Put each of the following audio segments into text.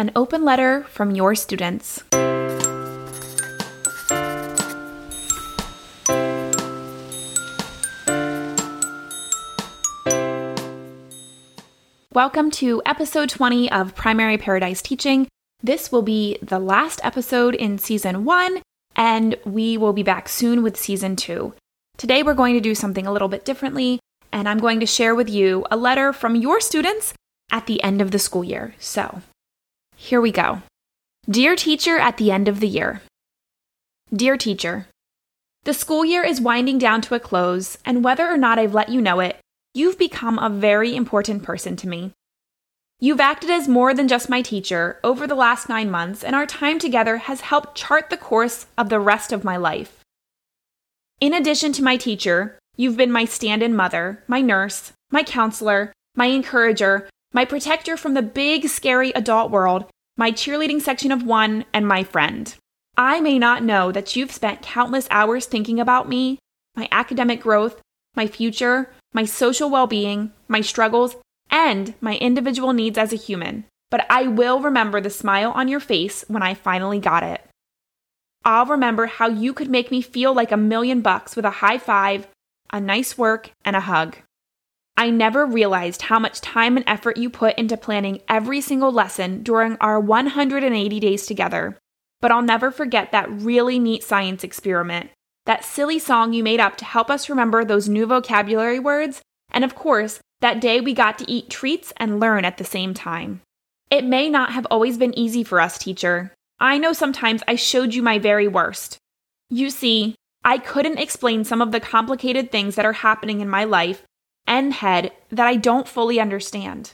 an open letter from your students. Welcome to episode 20 of Primary Paradise Teaching. This will be the last episode in season one, and we will be back soon with season two. Today, we're going to do something a little bit differently, and I'm going to share with you a letter from your students at the end of the school year. So, here we go. Dear teacher, at the end of the year. Dear teacher, the school year is winding down to a close, and whether or not I've let you know it, You've become a very important person to me. You've acted as more than just my teacher over the last nine months, and our time together has helped chart the course of the rest of my life. In addition to my teacher, you've been my stand in mother, my nurse, my counselor, my encourager, my protector from the big, scary adult world, my cheerleading section of one, and my friend. I may not know that you've spent countless hours thinking about me, my academic growth, my future, my social well being, my struggles, and my individual needs as a human, but I will remember the smile on your face when I finally got it. I'll remember how you could make me feel like a million bucks with a high five, a nice work, and a hug. I never realized how much time and effort you put into planning every single lesson during our 180 days together, but I'll never forget that really neat science experiment that silly song you made up to help us remember those new vocabulary words, and of course, that day we got to eat treats and learn at the same time. It may not have always been easy for us, teacher. I know sometimes I showed you my very worst. You see, I couldn't explain some of the complicated things that are happening in my life and head that I don't fully understand.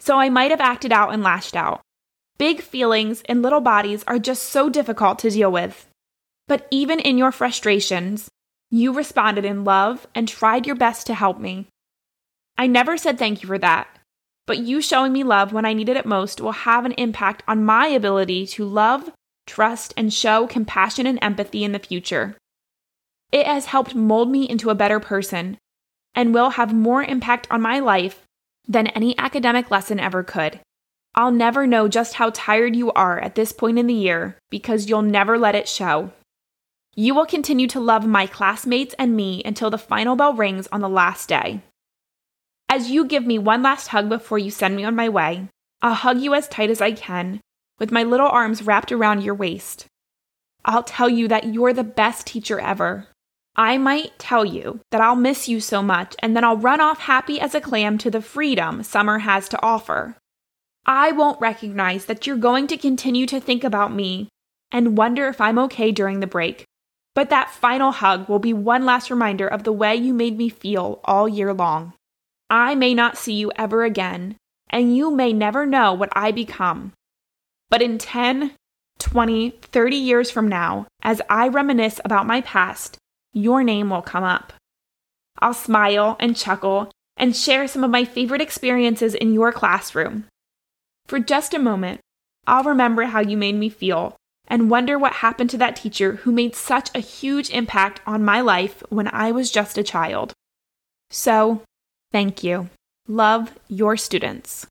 So I might have acted out and lashed out. Big feelings in little bodies are just so difficult to deal with. But even in your frustrations, you responded in love and tried your best to help me. I never said thank you for that, but you showing me love when I needed it most will have an impact on my ability to love, trust, and show compassion and empathy in the future. It has helped mold me into a better person and will have more impact on my life than any academic lesson ever could. I'll never know just how tired you are at this point in the year because you'll never let it show. You will continue to love my classmates and me until the final bell rings on the last day. As you give me one last hug before you send me on my way, I'll hug you as tight as I can, with my little arms wrapped around your waist. I'll tell you that you're the best teacher ever. I might tell you that I'll miss you so much and then I'll run off happy as a clam to the freedom summer has to offer. I won't recognize that you're going to continue to think about me and wonder if I'm okay during the break. But that final hug will be one last reminder of the way you made me feel all year long. I may not see you ever again, and you may never know what I become. But in 10, 20, 30 years from now, as I reminisce about my past, your name will come up. I'll smile and chuckle and share some of my favorite experiences in your classroom. For just a moment, I'll remember how you made me feel and wonder what happened to that teacher who made such a huge impact on my life when I was just a child. So, thank you. Love your students.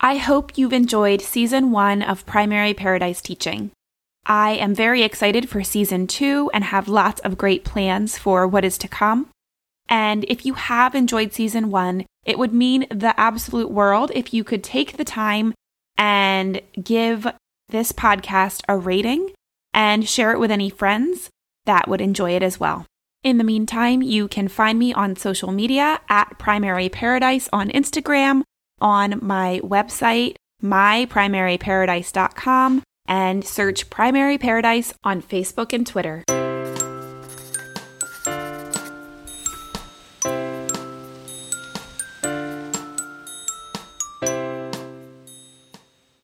I hope you've enjoyed season one of Primary Paradise Teaching. I am very excited for season two and have lots of great plans for what is to come. And if you have enjoyed season one, it would mean the absolute world if you could take the time and give this podcast a rating and share it with any friends that would enjoy it as well. In the meantime, you can find me on social media at Primary Paradise on Instagram, on my website, myprimaryparadise.com, and search Primary Paradise on Facebook and Twitter.